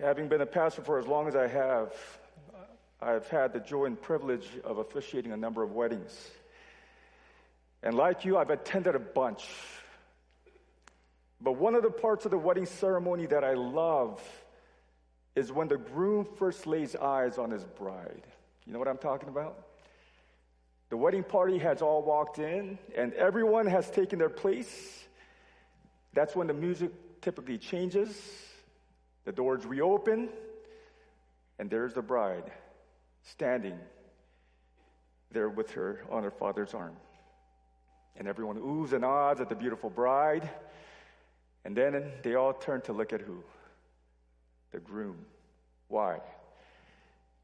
Having been a pastor for as long as I have, I've had the joy and privilege of officiating a number of weddings. And like you, I've attended a bunch. But one of the parts of the wedding ceremony that I love is when the groom first lays eyes on his bride. You know what I'm talking about? The wedding party has all walked in and everyone has taken their place. That's when the music typically changes, the doors reopen, and there's the bride standing there with her on her father's arm. And everyone oohs and ahs at the beautiful bride. And then they all turn to look at who? The groom. Why?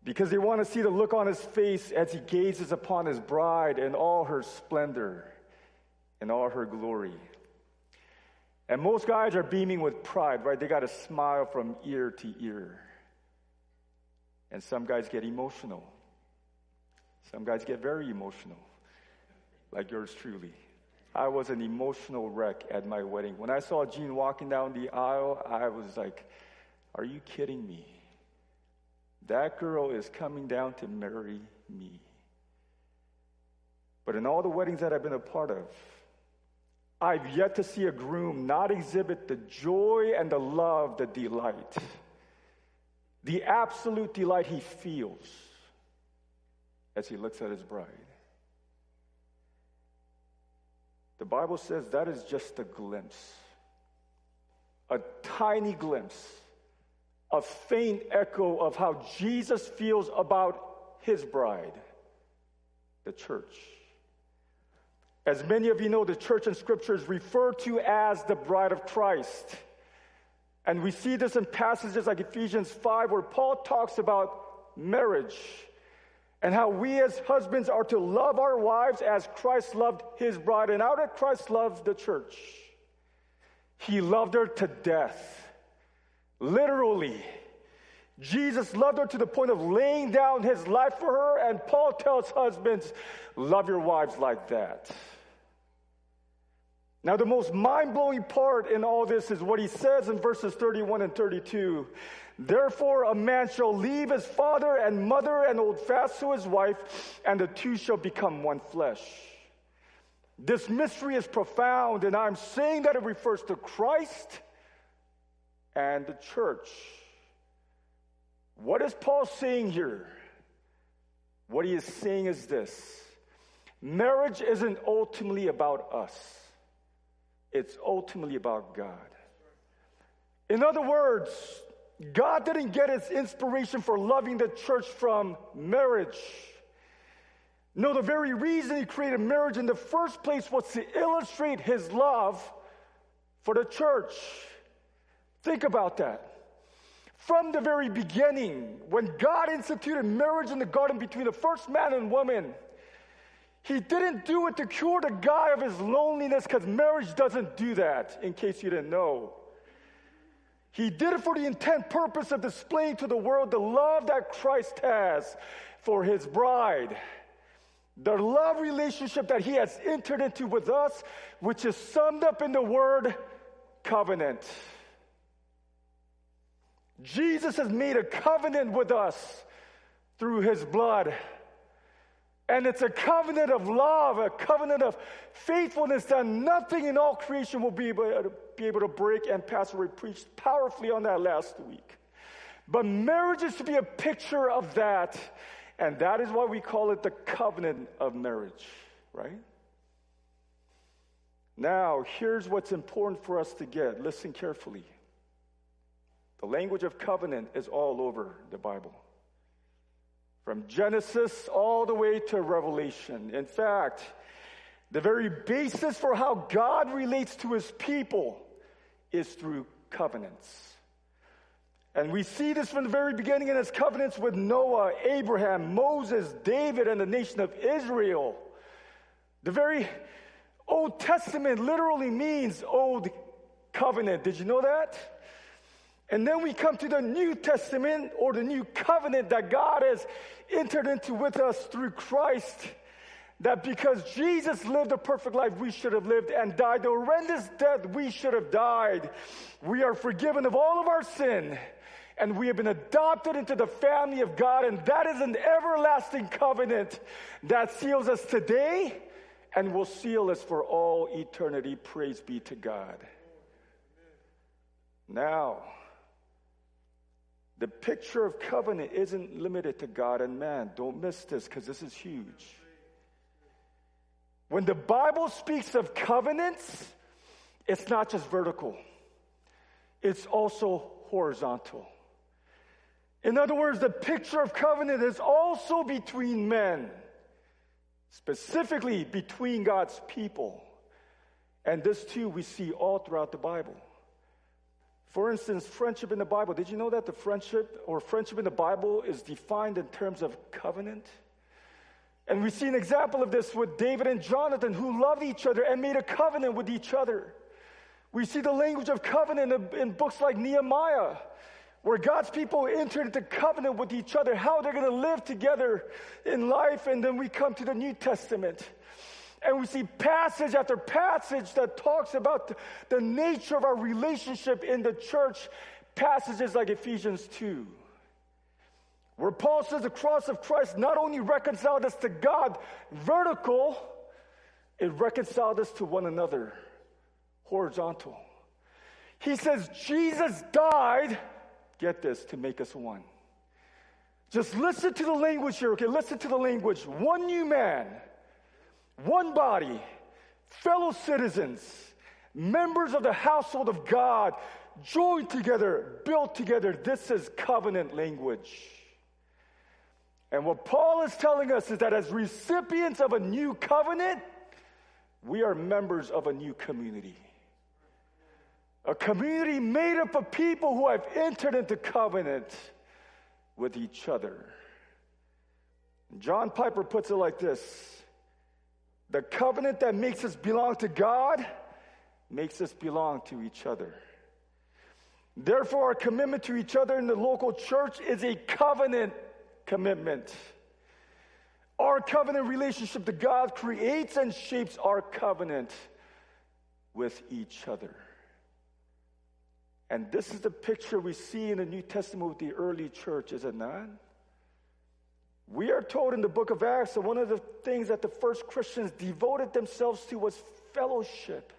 Because they want to see the look on his face as he gazes upon his bride in all her splendor and all her glory. And most guys are beaming with pride, right? They got a smile from ear to ear. And some guys get emotional. Some guys get very emotional, like yours truly. I was an emotional wreck at my wedding. When I saw Jean walking down the aisle, I was like, Are you kidding me? That girl is coming down to marry me. But in all the weddings that I've been a part of, I've yet to see a groom not exhibit the joy and the love, the delight, the absolute delight he feels as he looks at his bride. The Bible says that is just a glimpse, a tiny glimpse, a faint echo of how Jesus feels about his bride, the church. As many of you know, the church in Scripture is referred to as the bride of Christ. And we see this in passages like Ephesians 5, where Paul talks about marriage and how we as husbands are to love our wives as Christ loved his bride. And how did Christ love the church? He loved her to death. Literally. Jesus loved her to the point of laying down his life for her. And Paul tells husbands, love your wives like that. Now, the most mind blowing part in all this is what he says in verses 31 and 32. Therefore, a man shall leave his father and mother and hold fast to his wife, and the two shall become one flesh. This mystery is profound, and I'm saying that it refers to Christ and the church. What is Paul saying here? What he is saying is this marriage isn't ultimately about us. It's ultimately about God. In other words, God didn't get his inspiration for loving the church from marriage. No, the very reason he created marriage in the first place was to illustrate his love for the church. Think about that. From the very beginning, when God instituted marriage in the garden between the first man and woman, he didn't do it to cure the guy of his loneliness because marriage doesn't do that, in case you didn't know. He did it for the intent purpose of displaying to the world the love that Christ has for his bride. The love relationship that he has entered into with us, which is summed up in the word covenant. Jesus has made a covenant with us through his blood. And it's a covenant of love, a covenant of faithfulness that nothing in all creation will be able to, be able to break. And Pastor Ray preached powerfully on that last week. But marriage is to be a picture of that. And that is why we call it the covenant of marriage, right? Now, here's what's important for us to get. Listen carefully. The language of covenant is all over the Bible from Genesis all the way to Revelation. In fact, the very basis for how God relates to his people is through covenants. And we see this from the very beginning in his covenants with Noah, Abraham, Moses, David, and the nation of Israel. The very Old Testament literally means Old Covenant. Did you know that? And then we come to the New Testament or the new covenant that God has entered into with us through Christ. that because Jesus lived a perfect life we should have lived and died the horrendous death we should have died, we are forgiven of all of our sin and we have been adopted into the family of God, and that is an everlasting covenant that seals us today and will seal us for all eternity. Praise be to God. Now, the picture of covenant isn't limited to God and man. Don't miss this because this is huge. When the Bible speaks of covenants, it's not just vertical, it's also horizontal. In other words, the picture of covenant is also between men, specifically between God's people. And this too we see all throughout the Bible. For instance, friendship in the Bible. Did you know that the friendship or friendship in the Bible is defined in terms of covenant? And we see an example of this with David and Jonathan, who loved each other and made a covenant with each other. We see the language of covenant in, books like Nehemiah, where God's people entered into covenant with each other, how they're going to live together in life. And then we come to the New Testament. And we see passage after passage that talks about the nature of our relationship in the church. Passages like Ephesians 2, where Paul says the cross of Christ not only reconciled us to God, vertical, it reconciled us to one another, horizontal. He says Jesus died Get this, to make us one. Just listen to the language here, okay? Listen to the language. One new man, one body, fellow citizens, members of the household of God, joined together, built together. This is covenant language. And what Paul is telling us is that as recipients of a new covenant, we are members of a new community. A community made up of people who have entered into covenant with each other. John Piper puts it like this The covenant that makes us belong to God makes us belong to each other. Therefore, our commitment to each other in the local church is a covenant commitment. Our covenant relationship to God creates and shapes our covenant with each other. And this is the picture we see in the New Testament with the early church, is it not? We are told in the book of Acts that one of the things that the first Christians devoted themselves to was fellowship.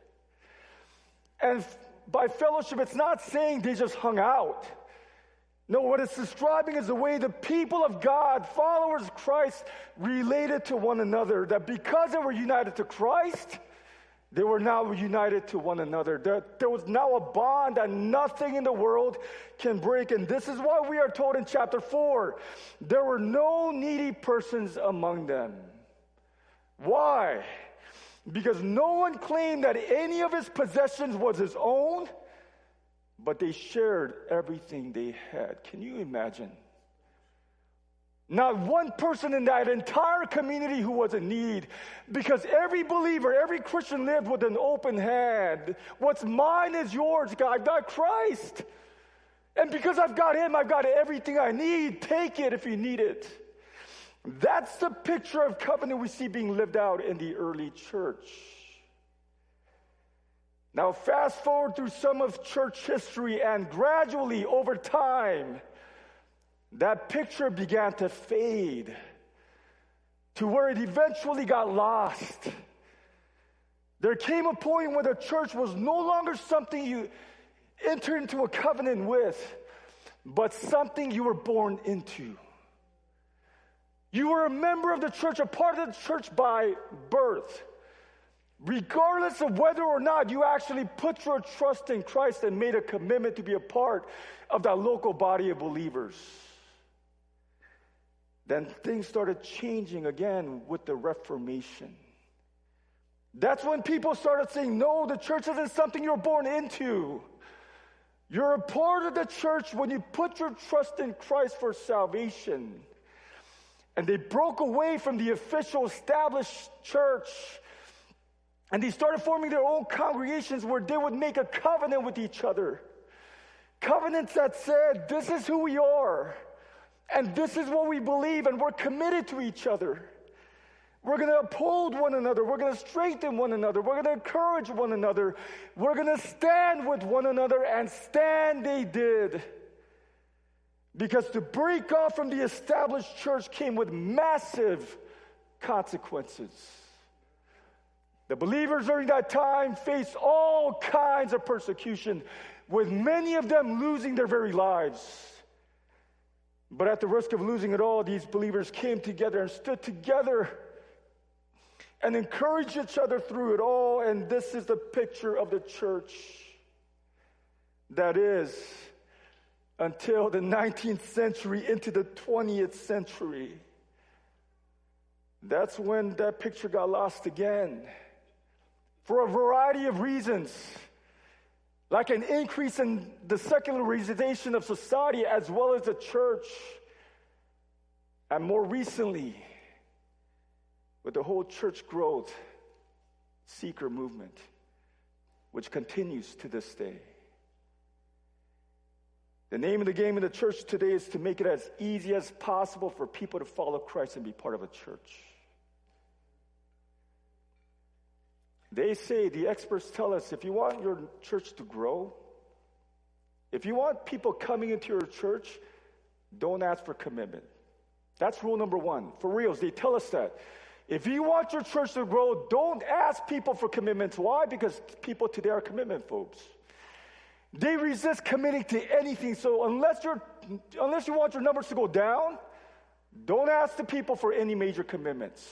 And by fellowship, it's not saying they just hung out. No, what it's describing is the way the people of God, followers of Christ, related to one another. That because they were united to Christ, they were now united to one another. There, there, was now a bond that nothing in the world can break. And this is why we are told in chapter 4 there were no needy persons among them. Why? Because no one claimed that any of his possessions was his own, but they shared everything they had. Can you imagine? Not one person in that entire community who was in need. Because every believer, every Christian lived with an open hand. What's mine is yours, God. I've got Christ. And because I've got Him, I've got everything I need. Take it if you need it. That's the picture of covenant we see being lived out in the early church. Now, fast forward through some of church history, and gradually over time, that picture began to fade to where it eventually got lost. There came a point where the church was no longer something you entered into a covenant with, but something you were born into. You were a member of the church, a part of the church by birth. Regardless of whether or not you actually put your trust in Christ and made a commitment to be a part of that local body of believers. Then things started changing again with the Reformation. That's when people started saying, no, the church isn't something you're born into. You're a part of the church when you put your trust in Christ for salvation. And they broke away from the official established church. And they started forming their own congregations where they would make a covenant with each other. Covenants that said, This is who we are. And this is what we believe, and we're committed to each other. We're going to uphold one another. We're going to strengthen one another. We're going to encourage one another. We're going to stand with one another, and stand they did. Because to break off from the established church came with massive consequences. The believers during that time faced all kinds of persecution, with many of them losing their very lives. But at the risk of losing it all, these believers came together and stood together and encouraged each other through it all. And this is the picture of the church that is until the 19th century into the 20th century. That's when that picture got lost again for a variety of reasons, like an increase in the secularization of society as well as the church, and more recently, with the whole church growth seeker movement, which continues to this day. The name of the game in the church today is to make it as easy as possible for people to follow Christ and be part of a church. They say, the experts tell us, if you want your church to grow, if you want people coming into your church, don't ask for commitment. That's rule number one. For reals, they tell us that. If you want your church to grow, don't ask people for commitments. Why? Because people today are commitment phobes. They resist committing to anything. So unless you're unless you want your numbers to go down, don't ask the people for any major commitments.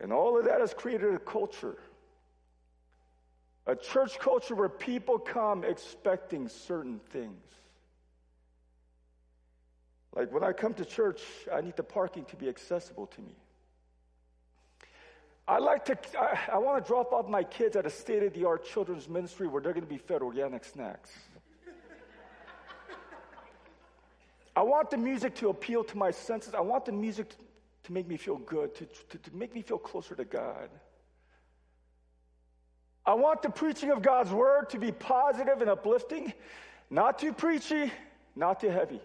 And all of that has created a culture. A church culture where people come expecting certain things. Like when I come to church, I need the parking to be accessible to me. I like to, I, I want to drop off my kids at a state of the art children's ministry where they're going to be fed organic snacks. I want the music to appeal to my senses. I want the music to make me feel good, to, to, to make me feel closer to God. I want the preaching of God's word to be positive and uplifting, not too preachy, not too heavy.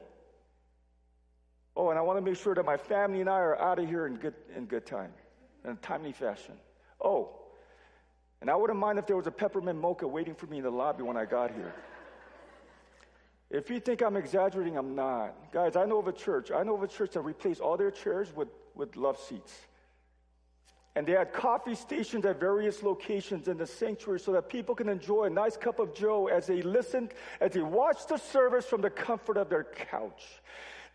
Oh, and I want to make sure that my family and I are out of here in good, in good time, in a timely fashion. Oh, and I wouldn't mind if there was a peppermint mocha waiting for me in the lobby when I got here. If you think I'm exaggerating, I'm not. Guys, I know of a church. I know of a church that replaced all their chairs with, with love seats. And they had coffee stations at various locations in the sanctuary so that people can enjoy a nice cup of joe as they listened, as they watched the service from the comfort of their couch.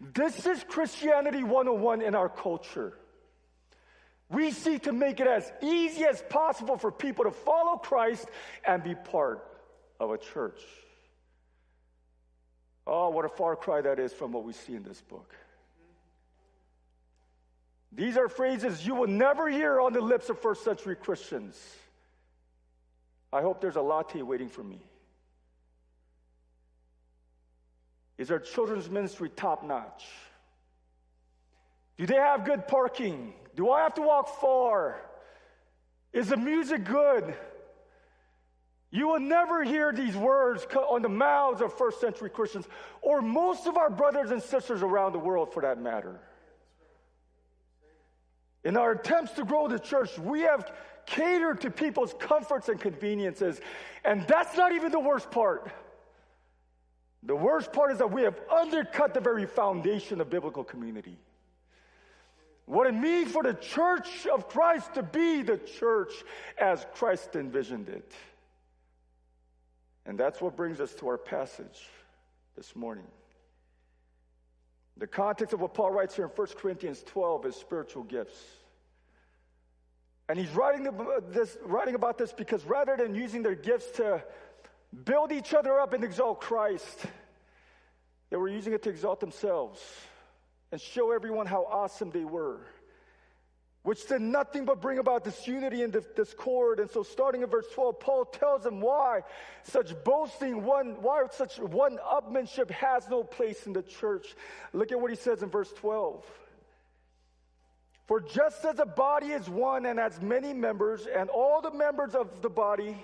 This is Christianity 101 in our culture. We seek to make it as easy as possible for people to follow Christ and be part of a church. Oh, what a far cry that is from what we see in this book. These are phrases you will never hear on the lips of first century Christians. I hope there's a latte waiting for me. Is our children's ministry top notch? Do they have good parking? Do I have to walk far? Is the music good? You will never hear these words on the mouths of first century Christians or most of our brothers and sisters around the world for that matter. In our attempts to grow the church, we have catered to people's comforts and conveniences. And that's not even the worst part. The worst part is that we have undercut the very foundation of biblical community. What it means for the church of Christ to be the church as Christ envisioned it. And that's what brings us to our passage this morning. The context of what Paul writes here in 1 Corinthians 12 is spiritual gifts. And he's writing, this, writing about this because rather than using their gifts to build each other up and exalt Christ, they were using it to exalt themselves and show everyone how awesome they were which did nothing but bring about disunity and discord. And so, starting in verse 12, Paul tells them why such boasting, one, why such one upmanship has no place in the church. Look at what he says in verse 12. For just as a body is one and has many members, and all the members of the body,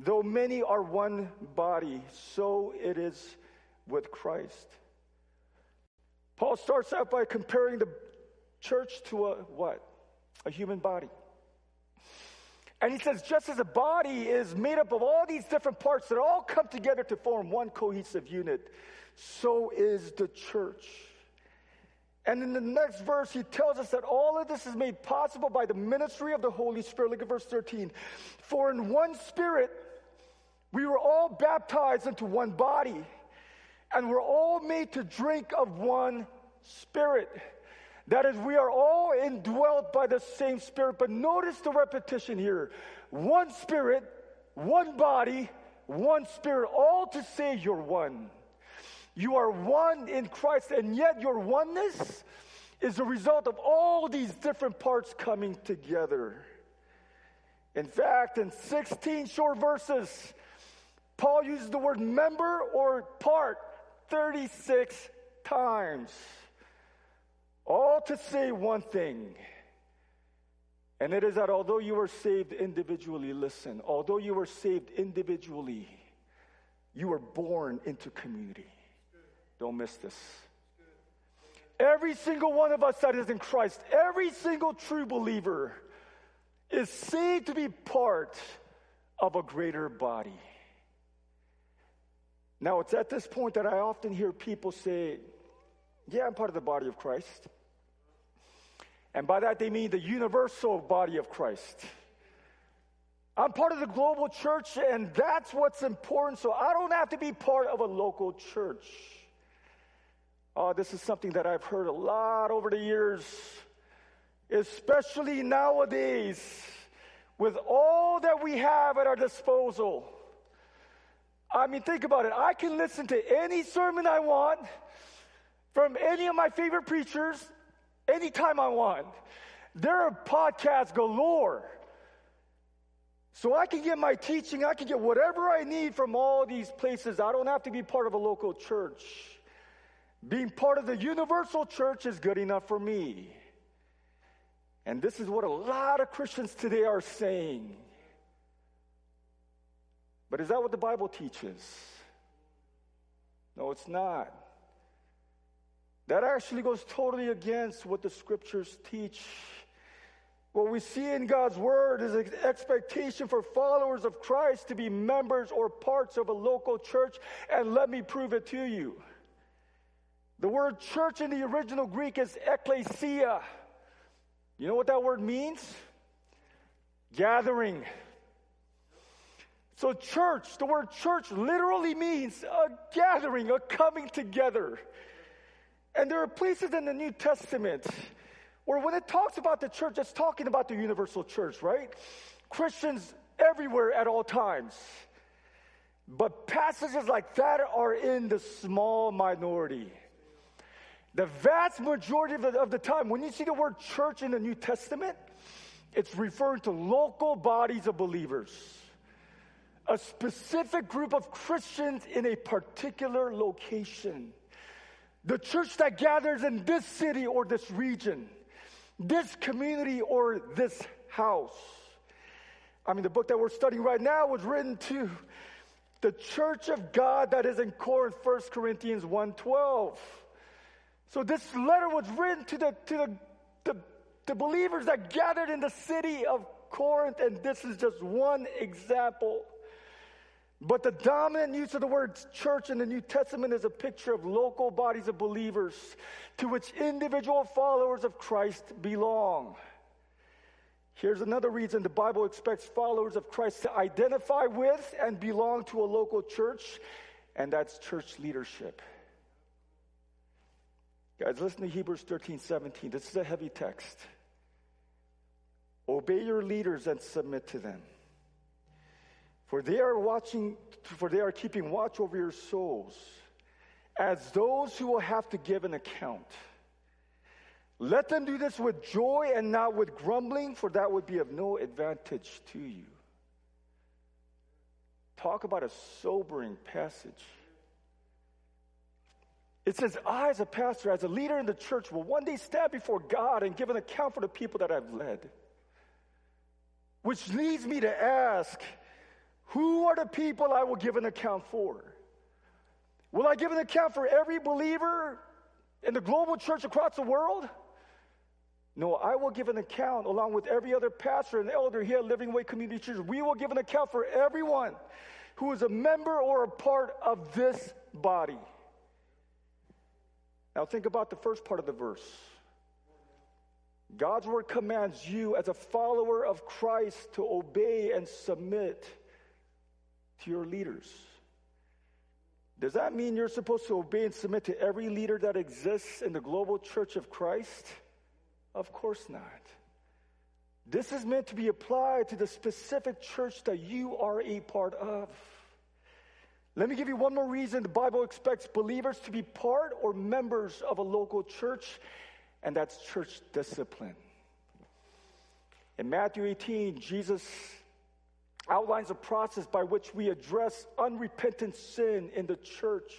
though many are one body, so it is with Christ. Paul starts out by comparing the church to a what? A human body. And he says, just as a body is made up of all these different parts that all come together to form one cohesive unit, so is the church. And in the next verse, he tells us that all of this is made possible by the ministry of the Holy Spirit. Look at verse 13. For in one spirit, we were all baptized into one body, and we're all made to drink of one spirit. That is, we are all indwelt by the same spirit. But notice the repetition here one spirit, one body, one spirit, all to say you're one. You are one in Christ, and yet your oneness is the result of all these different parts coming together. In fact, in 16 short verses, Paul uses the word member or part 36 times, all to say one thing. And it is that although you were saved individually, listen, although you were saved individually, you were born into community. Don't miss this. Every single one of us that is in Christ, every single true believer is saved to be part of a greater body. Now, it's at this point that I often hear people say, Yeah, I'm part of the body of Christ. And by that, they mean the universal body of Christ. I'm part of the global church, and that's what's important. So I don't have to be part of a local church. Oh, this is something that I've heard a lot over the years, especially nowadays, with all that we have at our disposal. I mean, think about it. I can listen to any sermon I want from any of my favorite preachers anytime I want. There are podcasts galore. So I can get my teaching, I can get whatever I need from all these places. I don't have to be part of a local church. Being part of the universal church is good enough for me. And this is what a lot of Christians today are saying. But is that what the Bible teaches? No, it's not. That actually goes totally against what the scriptures teach. What we see in God's word is an expectation for followers of Christ to be members or parts of a local church, and let me prove it to you. The word church in the original Greek is ekklesia. You know what that word means? Gathering. So, church, the word church literally means a gathering, a coming together. And there are places in the New Testament where when it talks about the church, it's talking about the universal church, right? Christians everywhere at all times. But passages like that are in the small minority. The vast majority of the, of the time, when you see the word church in the New Testament, it's referring to local bodies of believers, a specific group of Christians in a particular location. The church that gathers in this city or this region, this community or this house. I mean, the book that we're studying right now was written to the church of God that is in Corinth, 1 Corinthians 1.12. So this letter was written to the, to the, the, the believers that gathered in the city of Corinth, and this is just one example. But the dominant use of the word church in the New Testament is a picture of local bodies of believers to which individual followers of Christ belong. Here's another reason the Bible expects followers of Christ to identify with and belong to a local church, and that's church leadership. Guys, listen to Hebrews 13, 17. This is a heavy text. Obey your leaders and submit to them. For they are watching, for they are keeping watch over your souls as those who will have to give an account. Let them do this with joy and not with grumbling, for that would be of no advantage to you. Talk about a sobering passage. It says, I, as a pastor, as a leader in the church, will one day stand before God and give an account for the people that I've led. Which leads me to ask, who are the people I will give an account for? Will I give an account for every believer in the global church across the world? No, I will give an account along with every other pastor and elder here at Living Way Community Church. We will give an account for everyone who is a member or a part of this body. Now, think about the first part of the verse. God's word commands you, as a follower of Christ, to obey and submit to your leaders. Does that mean you're supposed to obey and submit to every leader that exists in the global church of Christ? Of course not. This is meant to be applied to the specific church that you are a part of. Let me give you one more reason the Bible expects believers to be part or members of a local church, and that's church discipline. In Matthew 18, Jesus outlines a process by which we address unrepentant sin in the church.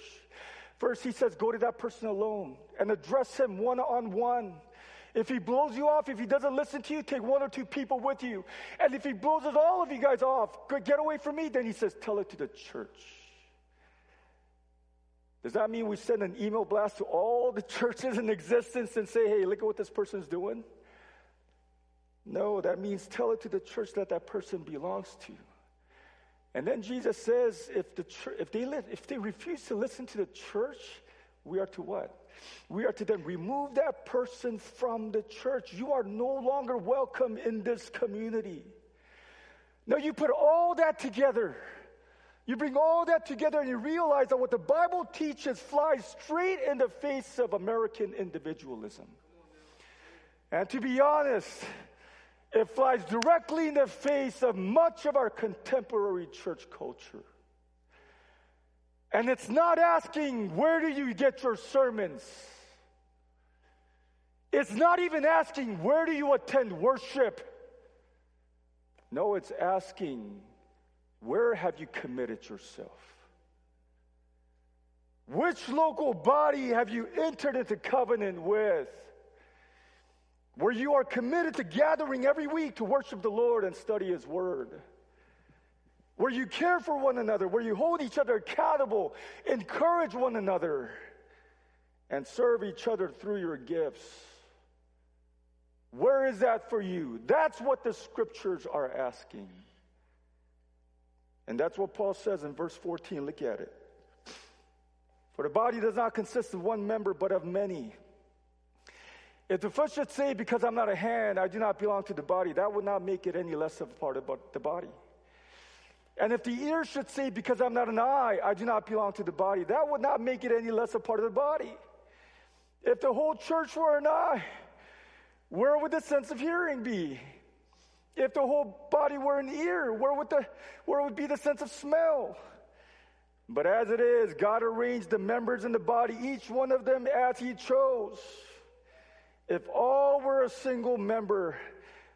First, he says, Go to that person alone and address him one on one. If he blows you off, if he doesn't listen to you, take one or two people with you. And if he blows all of you guys off, get away from me, then he says, Tell it to the church. Does that mean we send an email blast to all the churches in existence and say, hey, look at what this person's doing? No, that means tell it to the church that that person belongs to. And then Jesus says, if, the church, if, they, if they refuse to listen to the church, we are to what? We are to then remove that person from the church. You are no longer welcome in this community. Now, you put all that together you bring all that together and you realize that what the Bible teaches flies straight in the face of American individualism. And to be honest, it flies directly in the face of much of our contemporary church culture. And it's not asking, where do you get your sermons? It's not even asking, where do you attend worship? No, it's asking, where have you committed yourself? Which local body have you entered into covenant with? Where you are committed to gathering every week to worship the Lord and study His Word. Where you care for one another, where you hold each other accountable, encourage one another, and serve each other through your gifts. Where is that for you? That's what the scriptures are asking. And that's what Paul says in verse 14. Look at it. For the body does not consist of one member, but of many. If the foot should say, Because I'm not a hand, I do not belong to the body, that would not make it any less of a part of the body. And if the ear should say, Because I'm not an eye, I do not belong to the body, that would not make it any less a part of the body. If the whole church were an eye, where would the sense of hearing be? If the whole body were an ear, where would, the, where would be the sense of smell? But as it is, God arranged the members in the body, each one of them as He chose. If all were a single member,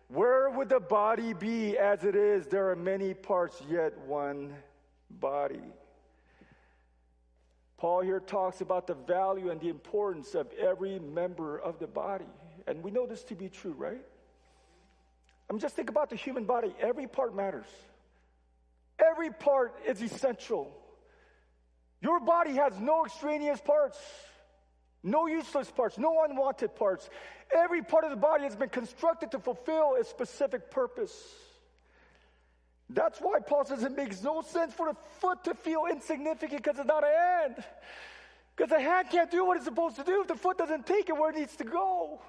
where would the body be as it is? There are many parts, yet one body. Paul here talks about the value and the importance of every member of the body. And we know this to be true, right? I mean, just think about the human body. Every part matters, every part is essential. Your body has no extraneous parts, no useless parts, no unwanted parts. Every part of the body has been constructed to fulfill a specific purpose. That's why Paul says it makes no sense for the foot to feel insignificant because it's not a hand. Because the hand can't do what it's supposed to do if the foot doesn't take it where it needs to go.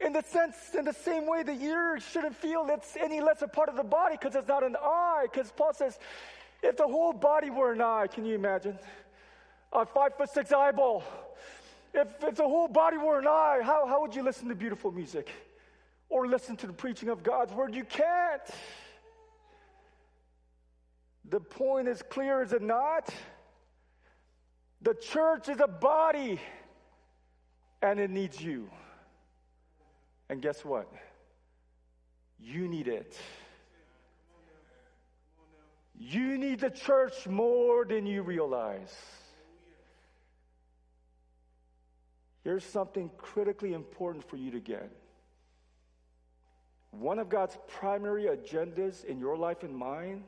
In the sense, in the same way, the ear shouldn't feel it's any less a part of the body because it's not an eye. Because Paul says, if the whole body were an eye, can you imagine? A five foot six eyeball. If, if the whole body were an eye, how, how would you listen to beautiful music? Or listen to the preaching of God's word? You can't. The point is clear, is it not? The church is a body and it needs you. And guess what? You need it. You need the church more than you realize. Here's something critically important for you to get. One of God's primary agendas in your life and mine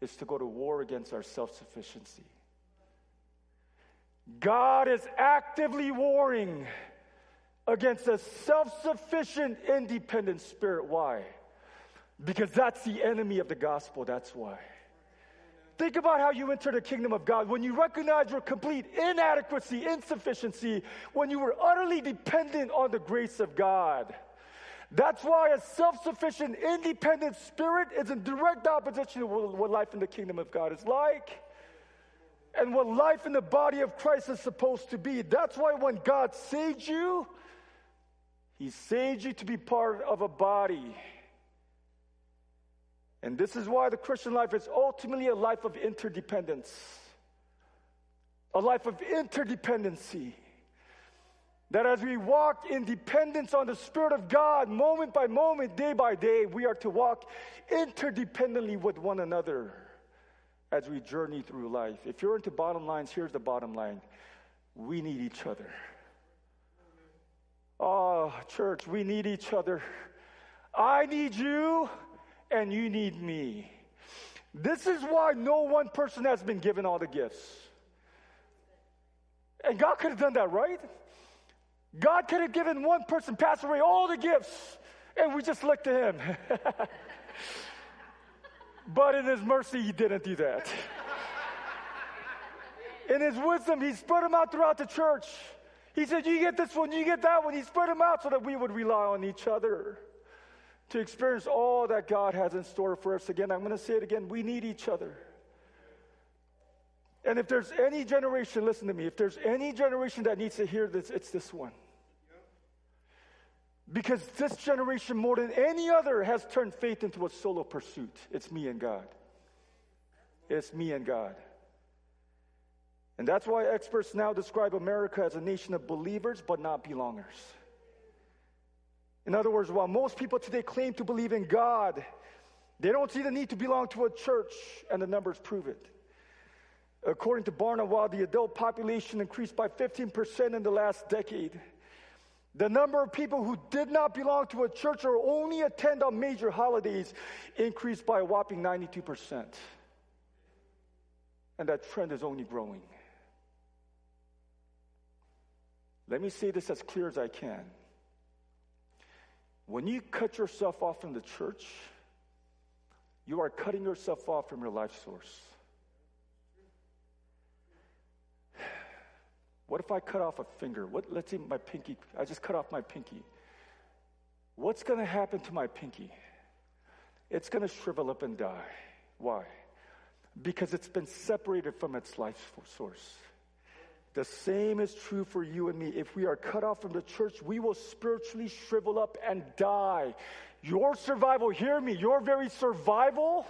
is to go to war against our self sufficiency. God is actively warring against a self sufficient, independent spirit. Why? Because that's the enemy of the gospel. That's why. Think about how you enter the kingdom of God. When you recognize your complete inadequacy, insufficiency, when you were utterly dependent on the grace of God. That's why a self sufficient, independent spirit is in direct opposition to what life in the kingdom of God is like and what life in the body of Christ is supposed to be. That's why when God saved you, He saved you to be part of a body. And this is why the Christian life is ultimately a life of interdependence, a life of interdependency. That as we walk in dependence on the Spirit of God, moment by moment, day by day, we are to walk interdependently with one another as we journey through life. If you're into bottom lines, here's the bottom line we need each other. Oh, church, we need each other. I need you and you need me. This is why no one person has been given all the gifts. And God could have done that, right? God could have given one person, Pastor Ray, all the gifts, and we just looked to him. but in his mercy, he didn't do that. in his wisdom, he spread them out throughout the church. He said, You get this one, you get that one. He spread them out so that we would rely on each other to experience all that God has in store for us. Again, I'm going to say it again we need each other. And if there's any generation, listen to me, if there's any generation that needs to hear this, it's this one. Because this generation, more than any other, has turned faith into a solo pursuit. It's me and God. It's me and God. And that's why experts now describe America as a nation of believers but not belongers. In other words, while most people today claim to believe in God, they don't see the need to belong to a church, and the numbers prove it. According to Barna, while the adult population increased by 15% in the last decade, the number of people who did not belong to a church or only attend on major holidays increased by a whopping 92%. And that trend is only growing. Let me say this as clear as I can. When you cut yourself off from the church, you are cutting yourself off from your life source. What if I cut off a finger? What, let's see, my pinky, I just cut off my pinky. What's going to happen to my pinky? It's going to shrivel up and die. Why? Because it's been separated from its life source. The same is true for you and me. If we are cut off from the church, we will spiritually shrivel up and die. Your survival, hear me, your very survival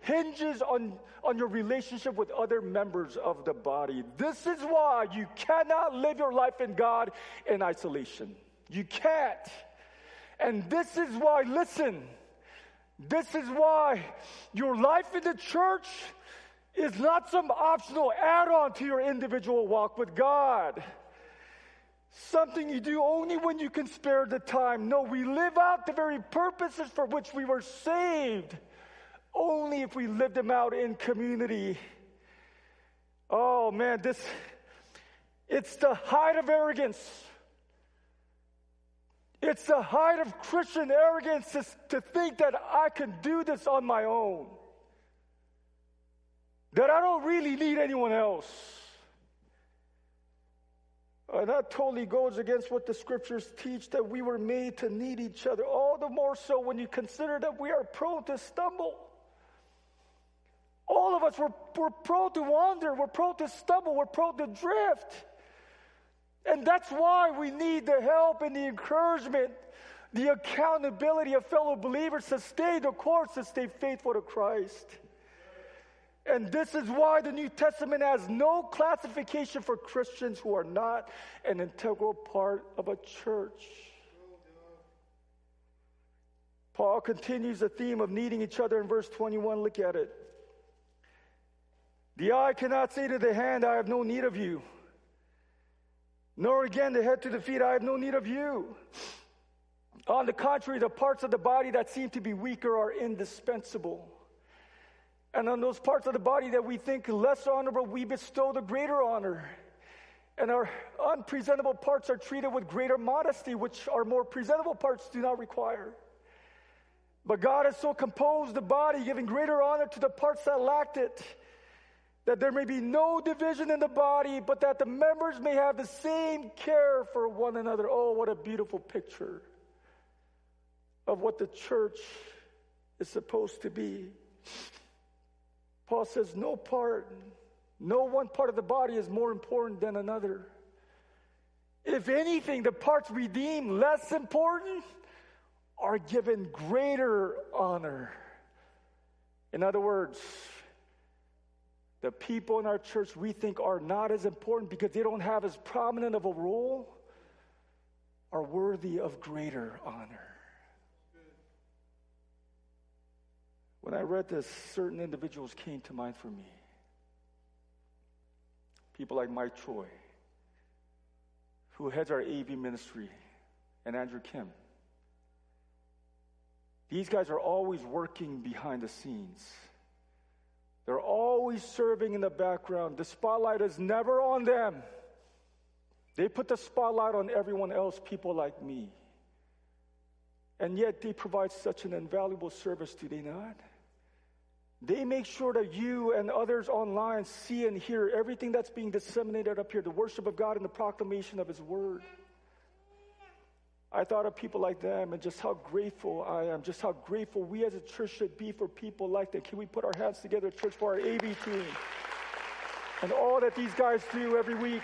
hinges on, on your relationship with other members of the body. This is why you cannot live your life in God in isolation. You can't. And this is why, listen, this is why your life in the church is not some optional add on to your individual walk with God. Something you do only when you can spare the time. No, we live out the very purposes for which we were saved only if we live them out in community. Oh man, this, it's the height of arrogance. It's the height of Christian arrogance to, to think that I can do this on my own that I don't really need anyone else. Uh, that totally goes against what the scriptures teach that we were made to need each other. All the more so when you consider that we are prone to stumble. All of us, we're, we're prone to wander, we're prone to stumble, we're prone to drift. And that's why we need the help and the encouragement, the accountability of fellow believers to stay the course, to stay faithful to Christ. And this is why the New Testament has no classification for Christians who are not an integral part of a church. Paul continues the theme of needing each other in verse 21. Look at it. The eye cannot say to the hand, I have no need of you. Nor again the head to the feet, I have no need of you. On the contrary, the parts of the body that seem to be weaker are indispensable. And on those parts of the body that we think less honorable, we bestow the greater honor. And our unpresentable parts are treated with greater modesty, which our more presentable parts do not require. But God has so composed the body, giving greater honor to the parts that lacked it, that there may be no division in the body, but that the members may have the same care for one another. Oh, what a beautiful picture of what the church is supposed to be. Paul says, no part, no one part of the body is more important than another. If anything, the parts we deem less important are given greater honor. In other words, the people in our church we think are not as important because they don't have as prominent of a role are worthy of greater honor. When I read this, certain individuals came to mind for me. People like Mike Choi, who heads our AV ministry, and Andrew Kim. These guys are always working behind the scenes. They're always serving in the background. The spotlight is never on them. They put the spotlight on everyone else, people like me. And yet they provide such an invaluable service, do they not? They make sure that you and others online see and hear everything that's being disseminated up here the worship of God and the proclamation of His Word. I thought of people like them and just how grateful I am, just how grateful we as a church should be for people like that. Can we put our hands together, church, for our AV team and all that these guys do every week?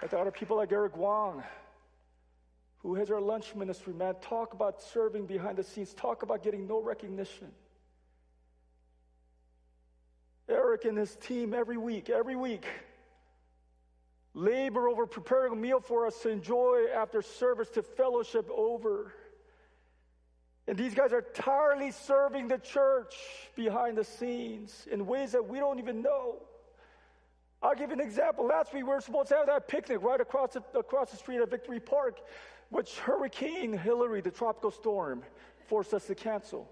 I thought of people like Eric Wong, who has our lunch ministry, man. Talk about serving behind the scenes, talk about getting no recognition. Eric and his team every week, every week labor over preparing a meal for us to enjoy after service, to fellowship over. And these guys are tirelessly serving the church behind the scenes in ways that we don't even know. I'll give you an example. Last week we were supposed to have that picnic right across the, across the street at Victory Park, which Hurricane Hilary, the tropical storm, forced us to cancel.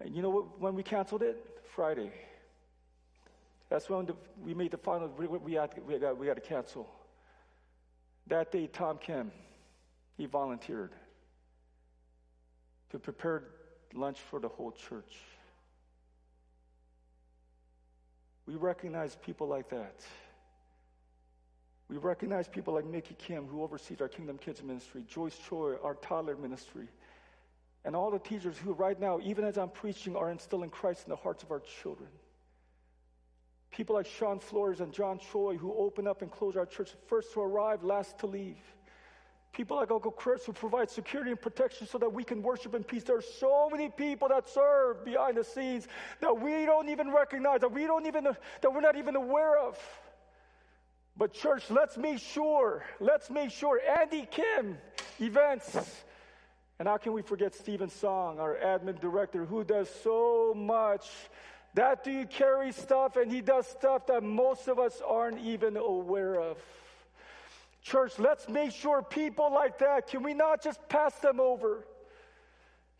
And you know what, when we canceled it? Friday. That's when the, we made the final, we, we, had, we, got, we had to cancel. That day, Tom Kim, he volunteered to prepare lunch for the whole church. We recognize people like that. We recognize people like Mickey Kim, who oversees our Kingdom Kids ministry, Joyce Choi, our toddler ministry, and all the teachers who, right now, even as I'm preaching, are instilling Christ in the hearts of our children. People like Sean Flores and John Choi, who open up and close our church, first to arrive, last to leave. People like Uncle Chris, who provide security and protection so that we can worship in peace. There are so many people that serve behind the scenes that we don't even recognize, that we don't even, that we're not even aware of. But church, let's make sure, let's make sure Andy Kim events. And how can we forget Stephen Song, our admin director, who does so much that dude carries stuff and he does stuff that most of us aren't even aware of. Church, let's make sure people like that, can we not just pass them over?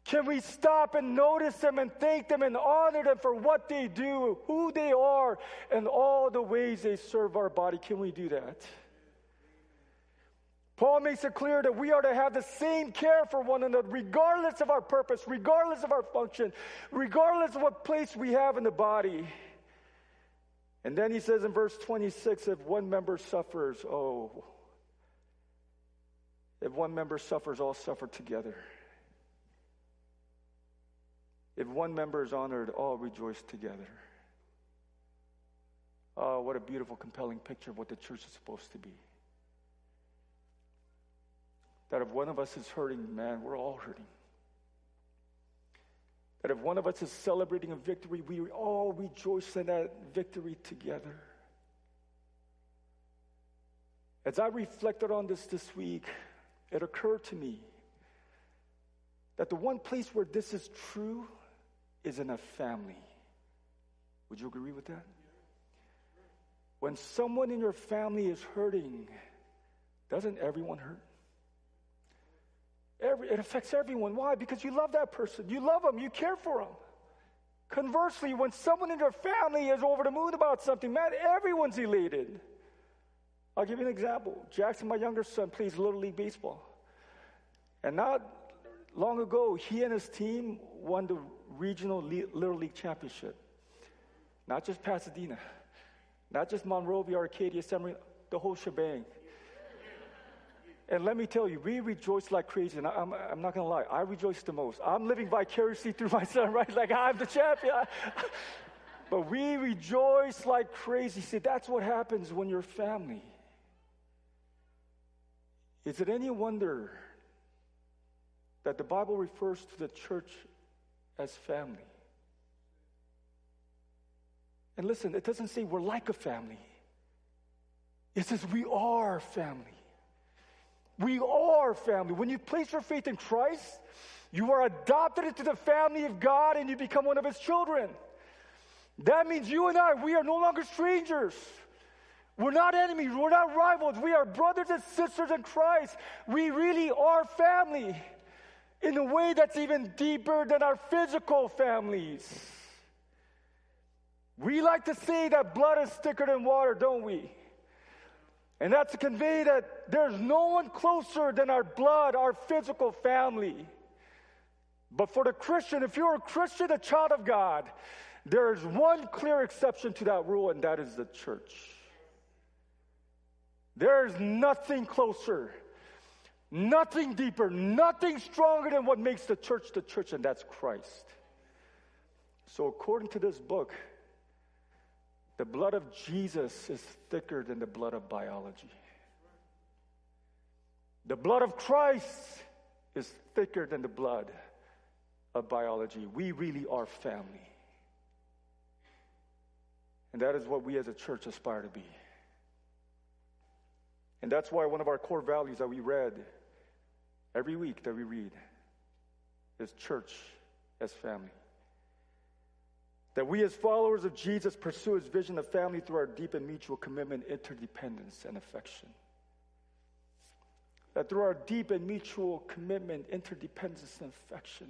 Can we stop and notice them and thank them and honor them for what they do, who they are, and all the ways they serve our body? Can we do that? Paul makes it clear that we are to have the same care for one another, regardless of our purpose, regardless of our function, regardless of what place we have in the body. And then he says in verse 26 if one member suffers, oh, if one member suffers, all suffer together. If one member is honored, all rejoice together. Oh, what a beautiful, compelling picture of what the church is supposed to be that if one of us is hurting, man, we're all hurting. That if one of us is celebrating a victory, we all rejoice in that victory together. As I reflected on this this week, it occurred to me that the one place where this is true is in a family. Would you agree with that? When someone in your family is hurting, doesn't everyone hurt? Every, it affects everyone. Why? Because you love that person. You love them. You care for them. Conversely, when someone in your family is over the moon about something, man, everyone's elated. I'll give you an example. Jackson, my younger son, plays Little League Baseball. And not long ago, he and his team won the regional Little League championship. Not just Pasadena, not just Monrovia, Arcadia, San the whole shebang. And let me tell you, we rejoice like crazy. And I'm, I'm not going to lie, I rejoice the most. I'm living vicariously through my son, right? Like I'm the champion. but we rejoice like crazy. See, that's what happens when you're family. Is it any wonder that the Bible refers to the church as family? And listen, it doesn't say we're like a family. It says we are family. We are family. When you place your faith in Christ, you are adopted into the family of God and you become one of his children. That means you and I, we are no longer strangers. We're not enemies. We're not rivals. We are brothers and sisters in Christ. We really are family in a way that's even deeper than our physical families. We like to say that blood is thicker than water, don't we? And that's to convey that there's no one closer than our blood, our physical family. But for the Christian, if you're a Christian, a child of God, there is one clear exception to that rule, and that is the church. There is nothing closer, nothing deeper, nothing stronger than what makes the church the church, and that's Christ. So, according to this book, the blood of Jesus is thicker than the blood of biology. The blood of Christ is thicker than the blood of biology. We really are family. And that is what we as a church aspire to be. And that's why one of our core values that we read every week that we read is church as family. That we, as followers of Jesus, pursue his vision of family through our deep and mutual commitment, interdependence, and affection. That through our deep and mutual commitment, interdependence, and affection,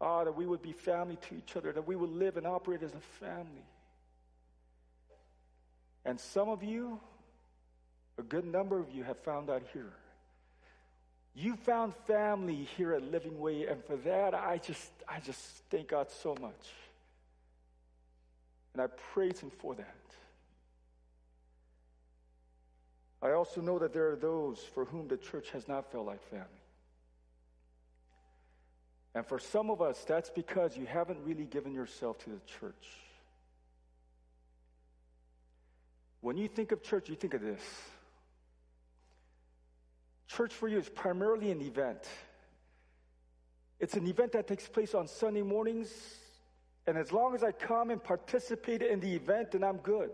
ah, that we would be family to each other, that we would live and operate as a family. And some of you, a good number of you, have found out here. You found family here at Living Way, and for that, I just, I just thank God so much. And I praise Him for that. I also know that there are those for whom the church has not felt like family. And for some of us, that's because you haven't really given yourself to the church. When you think of church, you think of this. Church for you is primarily an event. It's an event that takes place on Sunday mornings and as long as I come and participate in the event, then I'm good.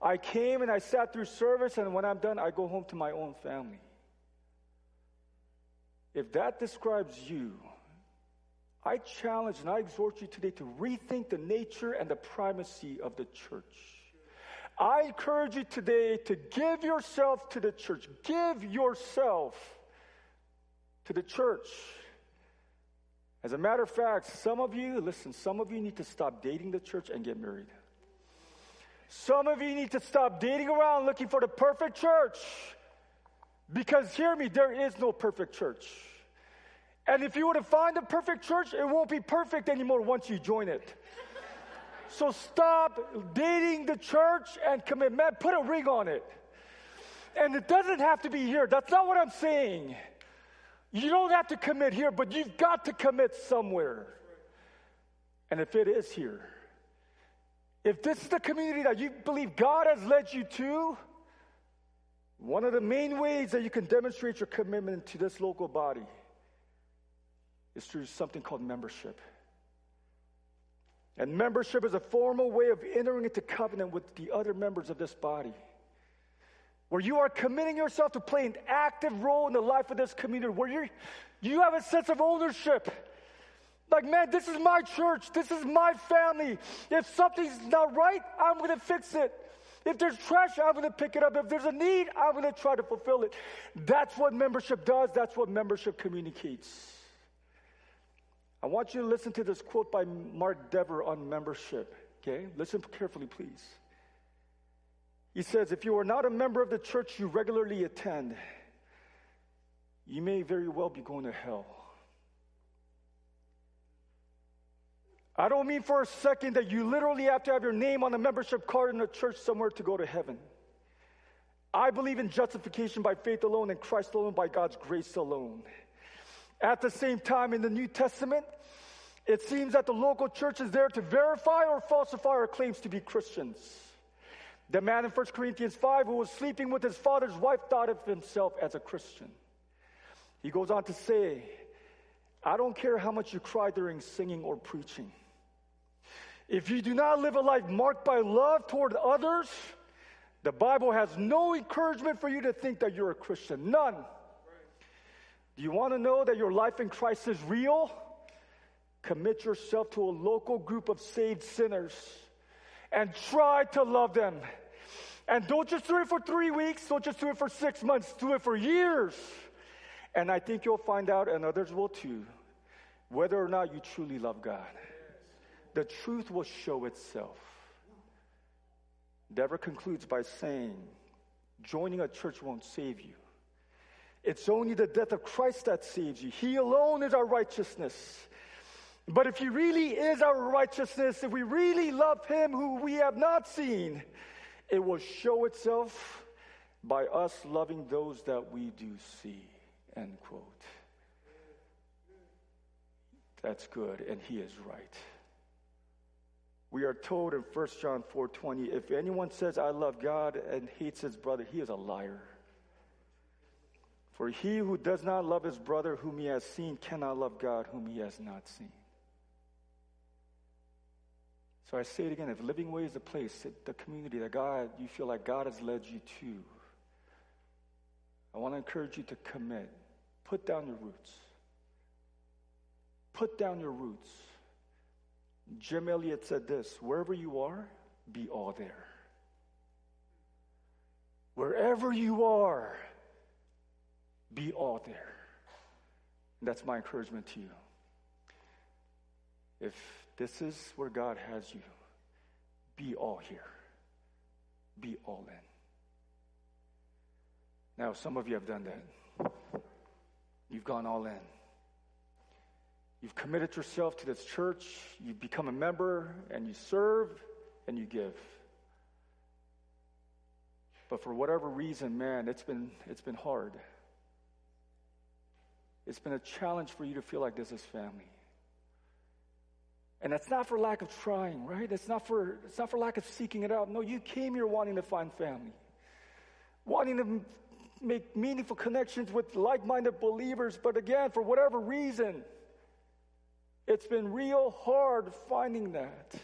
I came and I sat through service, and when I'm done, I go home to my own family. If that describes you, I challenge and I exhort you today to rethink the nature and the primacy of the church. I encourage you today to give yourself to the church. Give yourself to the church. As a matter of fact, some of you, listen, some of you need to stop dating the church and get married. Some of you need to stop dating around looking for the perfect church. Because hear me, there is no perfect church. And if you were to find a perfect church, it won't be perfect anymore once you join it. So stop dating the church and commit. Man, put a ring on it. And it doesn't have to be here. That's not what I'm saying. You don't have to commit here, but you've got to commit somewhere. And if it is here, if this is the community that you believe God has led you to, one of the main ways that you can demonstrate your commitment to this local body is through something called membership. And membership is a formal way of entering into covenant with the other members of this body where you are committing yourself to play an active role in the life of this community, where you you have a sense of ownership. Like, man, this is my church. This is my family. If something's not right, I'm going to fix it. If there's trash, I'm going to pick it up. If there's a need, I'm going to try to fulfill it. That's what membership does. That's what membership communicates. I want you to listen to this quote by Mark Dever on membership. Okay? Listen carefully, please. He says, If you are not a member of the church you regularly attend, you may very well be going to hell. I don't mean for a second that you literally have to have your name on a membership card in a church somewhere to go to heaven. I believe in justification by faith alone and Christ alone by God's grace alone. At the same time, in the New Testament, it seems that the local church is there to verify or falsify our claims to be Christians. The man in 1 Corinthians 5 who was sleeping with his father's wife thought of himself as a Christian. He goes on to say, I don't care how much you cry during singing or preaching. If you do not live a life marked by love toward others, the Bible has no encouragement for you to think that you're a Christian. None. Do you want to know that your life in Christ is real? Commit yourself to a local group of saved sinners and try to love them. And don't just do it for three weeks, don't just do it for six months, do it for years. And I think you'll find out, and others will too, whether or not you truly love God. The truth will show itself. Dever concludes by saying, joining a church won't save you. It's only the death of Christ that saves you. He alone is our righteousness. But if He really is our righteousness, if we really love Him who we have not seen, it will show itself by us loving those that we do see. End quote. That's good, and He is right. We are told in 1 John 4:20, if anyone says I love God and hates his brother, he is a liar. For he who does not love his brother whom he has seen cannot love God whom he has not seen. So I say it again, if Living Way is the place, the community that God, you feel like God has led you to, I want to encourage you to commit. Put down your roots. Put down your roots. Jim Elliot said this wherever you are, be all there. Wherever you are, be all there. And that's my encouragement to you. If this is where God has you, be all here. Be all in. Now, some of you have done that. You've gone all in. You've committed yourself to this church, you've become a member, and you serve and you give. But for whatever reason, man, it's been, it's been hard. It's been a challenge for you to feel like this is family. And that's not for lack of trying, right? It's not for, it's not for lack of seeking it out. No, you came here wanting to find family, wanting to make meaningful connections with like minded believers. But again, for whatever reason, it's been real hard finding that.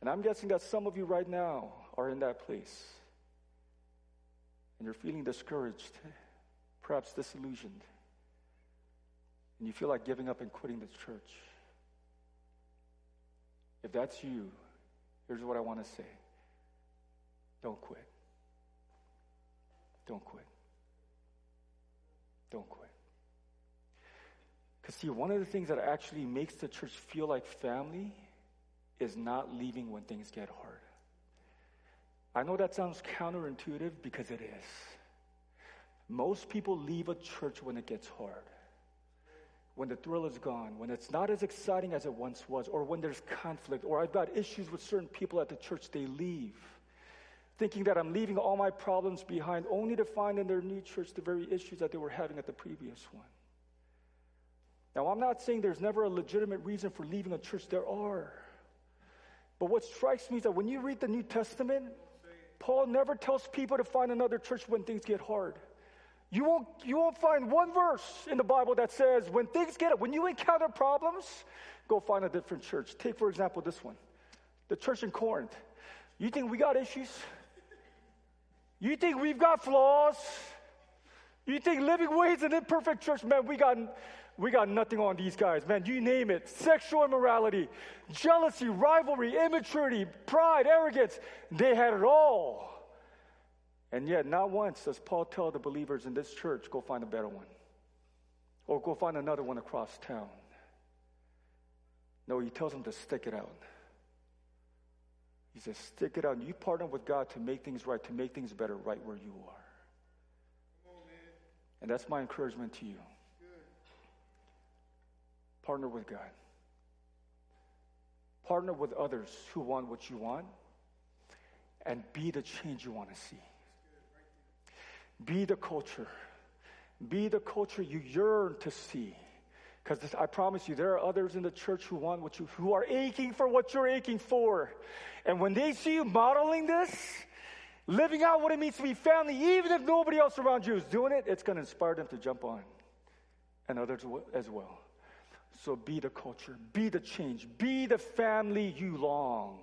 And I'm guessing that some of you right now are in that place. And you're feeling discouraged, perhaps disillusioned. And you feel like giving up and quitting the church. If that's you, here's what I want to say don't quit. Don't quit. Don't quit. Because, see, one of the things that actually makes the church feel like family is not leaving when things get hard. I know that sounds counterintuitive because it is. Most people leave a church when it gets hard, when the thrill is gone, when it's not as exciting as it once was, or when there's conflict, or I've got issues with certain people at the church, they leave. Thinking that I'm leaving all my problems behind, only to find in their new church the very issues that they were having at the previous one. Now, I'm not saying there's never a legitimate reason for leaving a church, there are. But what strikes me is that when you read the New Testament, Paul never tells people to find another church when things get hard. You won't, you won't find one verse in the Bible that says when things get, when you encounter problems, go find a different church. Take, for example, this one the church in Corinth. You think we got issues? You think we've got flaws? You think Living Way is an imperfect church? Man, we got, we got nothing on these guys, man. You name it sexual immorality, jealousy, rivalry, immaturity, pride, arrogance. They had it all. And yet, not once does Paul tell the believers in this church, go find a better one. Or go find another one across town. No, he tells them to stick it out. He says, stick it out. You partner with God to make things right, to make things better right where you are. and that's my encouragement to you. Partner with God. Partner with others who want what you want and be the change you want to see. Be the culture. Be the culture you yearn to see. Because I promise you, there are others in the church who want what you, who are aching for what you're aching for. And when they see you modeling this, living out what it means to be family, even if nobody else around you is doing it, it's going to inspire them to jump on. And others as well. So be the culture, be the change, be the family you long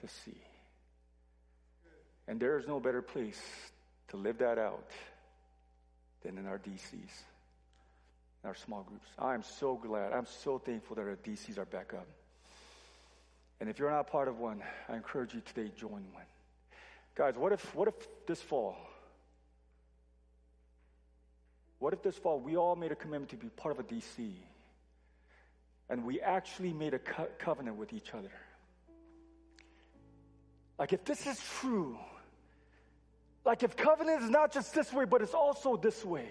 to see. And there is no better place to live that out than in our DCs, our small groups. I'm so glad, I'm so thankful that our DCs are back up. And if you're not part of one, I encourage you today, join one. Guys, what if, what if this fall, what if this fall we all made a commitment to be part of a DC and we actually made a co- covenant with each other? Like, if this is true, like if covenant is not just this way, but it's also this way.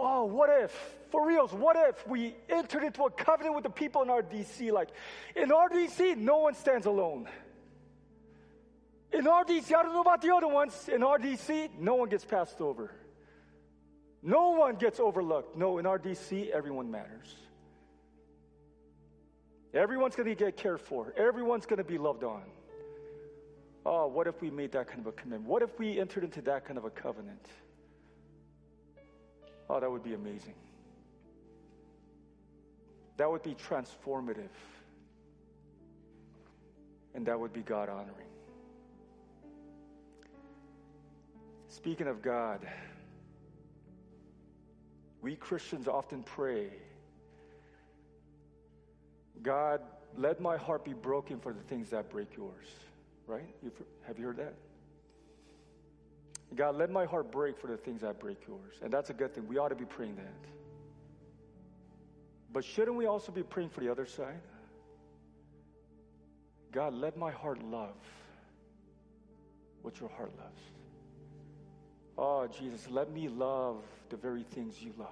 Oh, what if, for reals, what if we entered into a covenant with the people in our DC? Like, in our DC, no one stands alone. In our DC, I don't know about the other ones. In our DC, no one gets passed over. No one gets overlooked. No, in our DC, everyone matters. Everyone's going to get cared for. Everyone's going to be loved on. Oh, what if we made that kind of a commitment? What if we entered into that kind of a covenant? Oh, that would be amazing. That would be transformative. And that would be God honoring. Speaking of God, we Christians often pray, God, let my heart be broken for the things that break yours. Right? You've, have you heard that? God, let my heart break for the things that break yours. And that's a good thing. We ought to be praying that. But shouldn't we also be praying for the other side? God, let my heart love what your heart loves. Oh, Jesus, let me love the very things you love.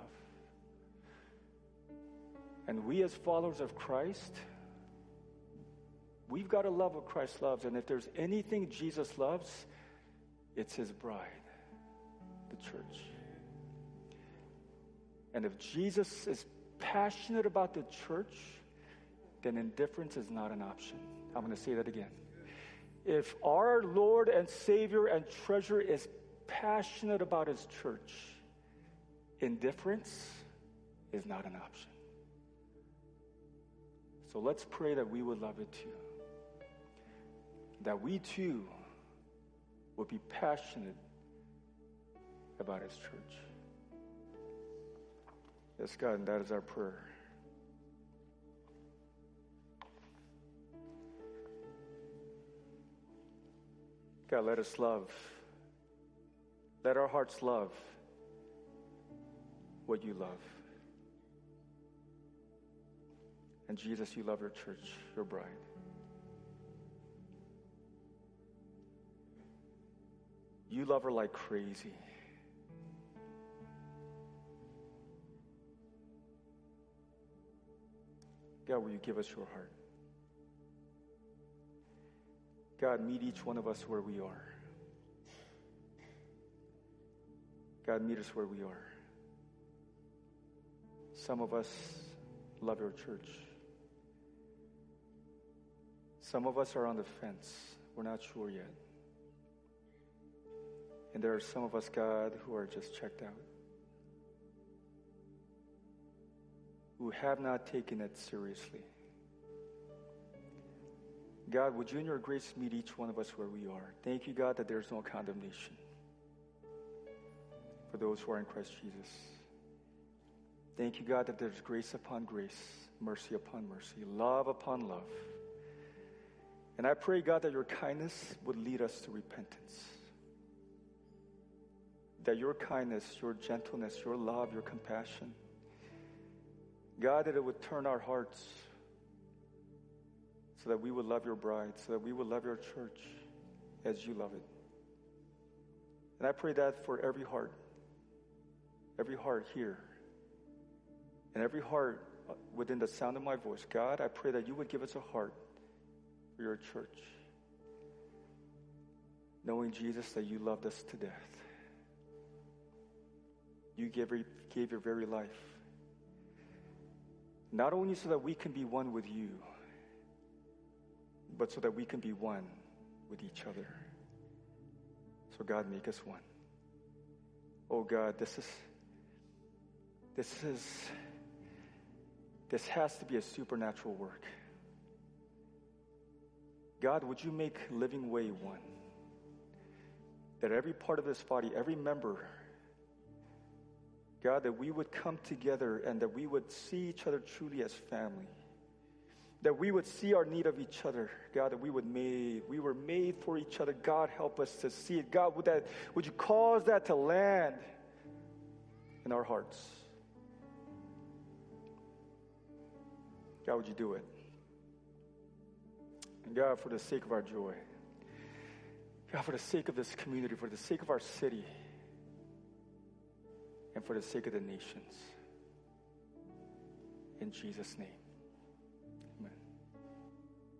And we, as followers of Christ, We've got to love what Christ loves. And if there's anything Jesus loves, it's his bride, the church. And if Jesus is passionate about the church, then indifference is not an option. I'm going to say that again. If our Lord and Savior and treasure is passionate about his church, indifference is not an option. So let's pray that we would love it too that we too will be passionate about His church. Yes, God, and that is our prayer. God, let us love. Let our hearts love what you love. And Jesus, you love your church, your bride. You love her like crazy. God, will you give us your heart? God, meet each one of us where we are. God, meet us where we are. Some of us love your church. Some of us are on the fence. We're not sure yet. And there are some of us, God, who are just checked out, who have not taken it seriously. God, would you in your grace meet each one of us where we are? Thank you, God, that there's no condemnation for those who are in Christ Jesus. Thank you, God, that there's grace upon grace, mercy upon mercy, love upon love. And I pray, God, that your kindness would lead us to repentance that your kindness, your gentleness, your love, your compassion, God, that it would turn our hearts so that we would love your bride, so that we would love your church as you love it. And I pray that for every heart, every heart here, and every heart within the sound of my voice. God, I pray that you would give us a heart for your church, knowing, Jesus, that you loved us to death. You gave, gave your very life, not only so that we can be one with you, but so that we can be one with each other. So, God, make us one. Oh, God, this is, this is, this has to be a supernatural work. God, would you make Living Way one? That every part of this body, every member, God, that we would come together and that we would see each other truly as family that we would see our need of each other, God, that we would made, we were made for each other. God, help us to see it. God, would that would you cause that to land in our hearts? God, would you do it? And God, for the sake of our joy, God, for the sake of this community, for the sake of our city, and for the sake of the nations. In Jesus' name.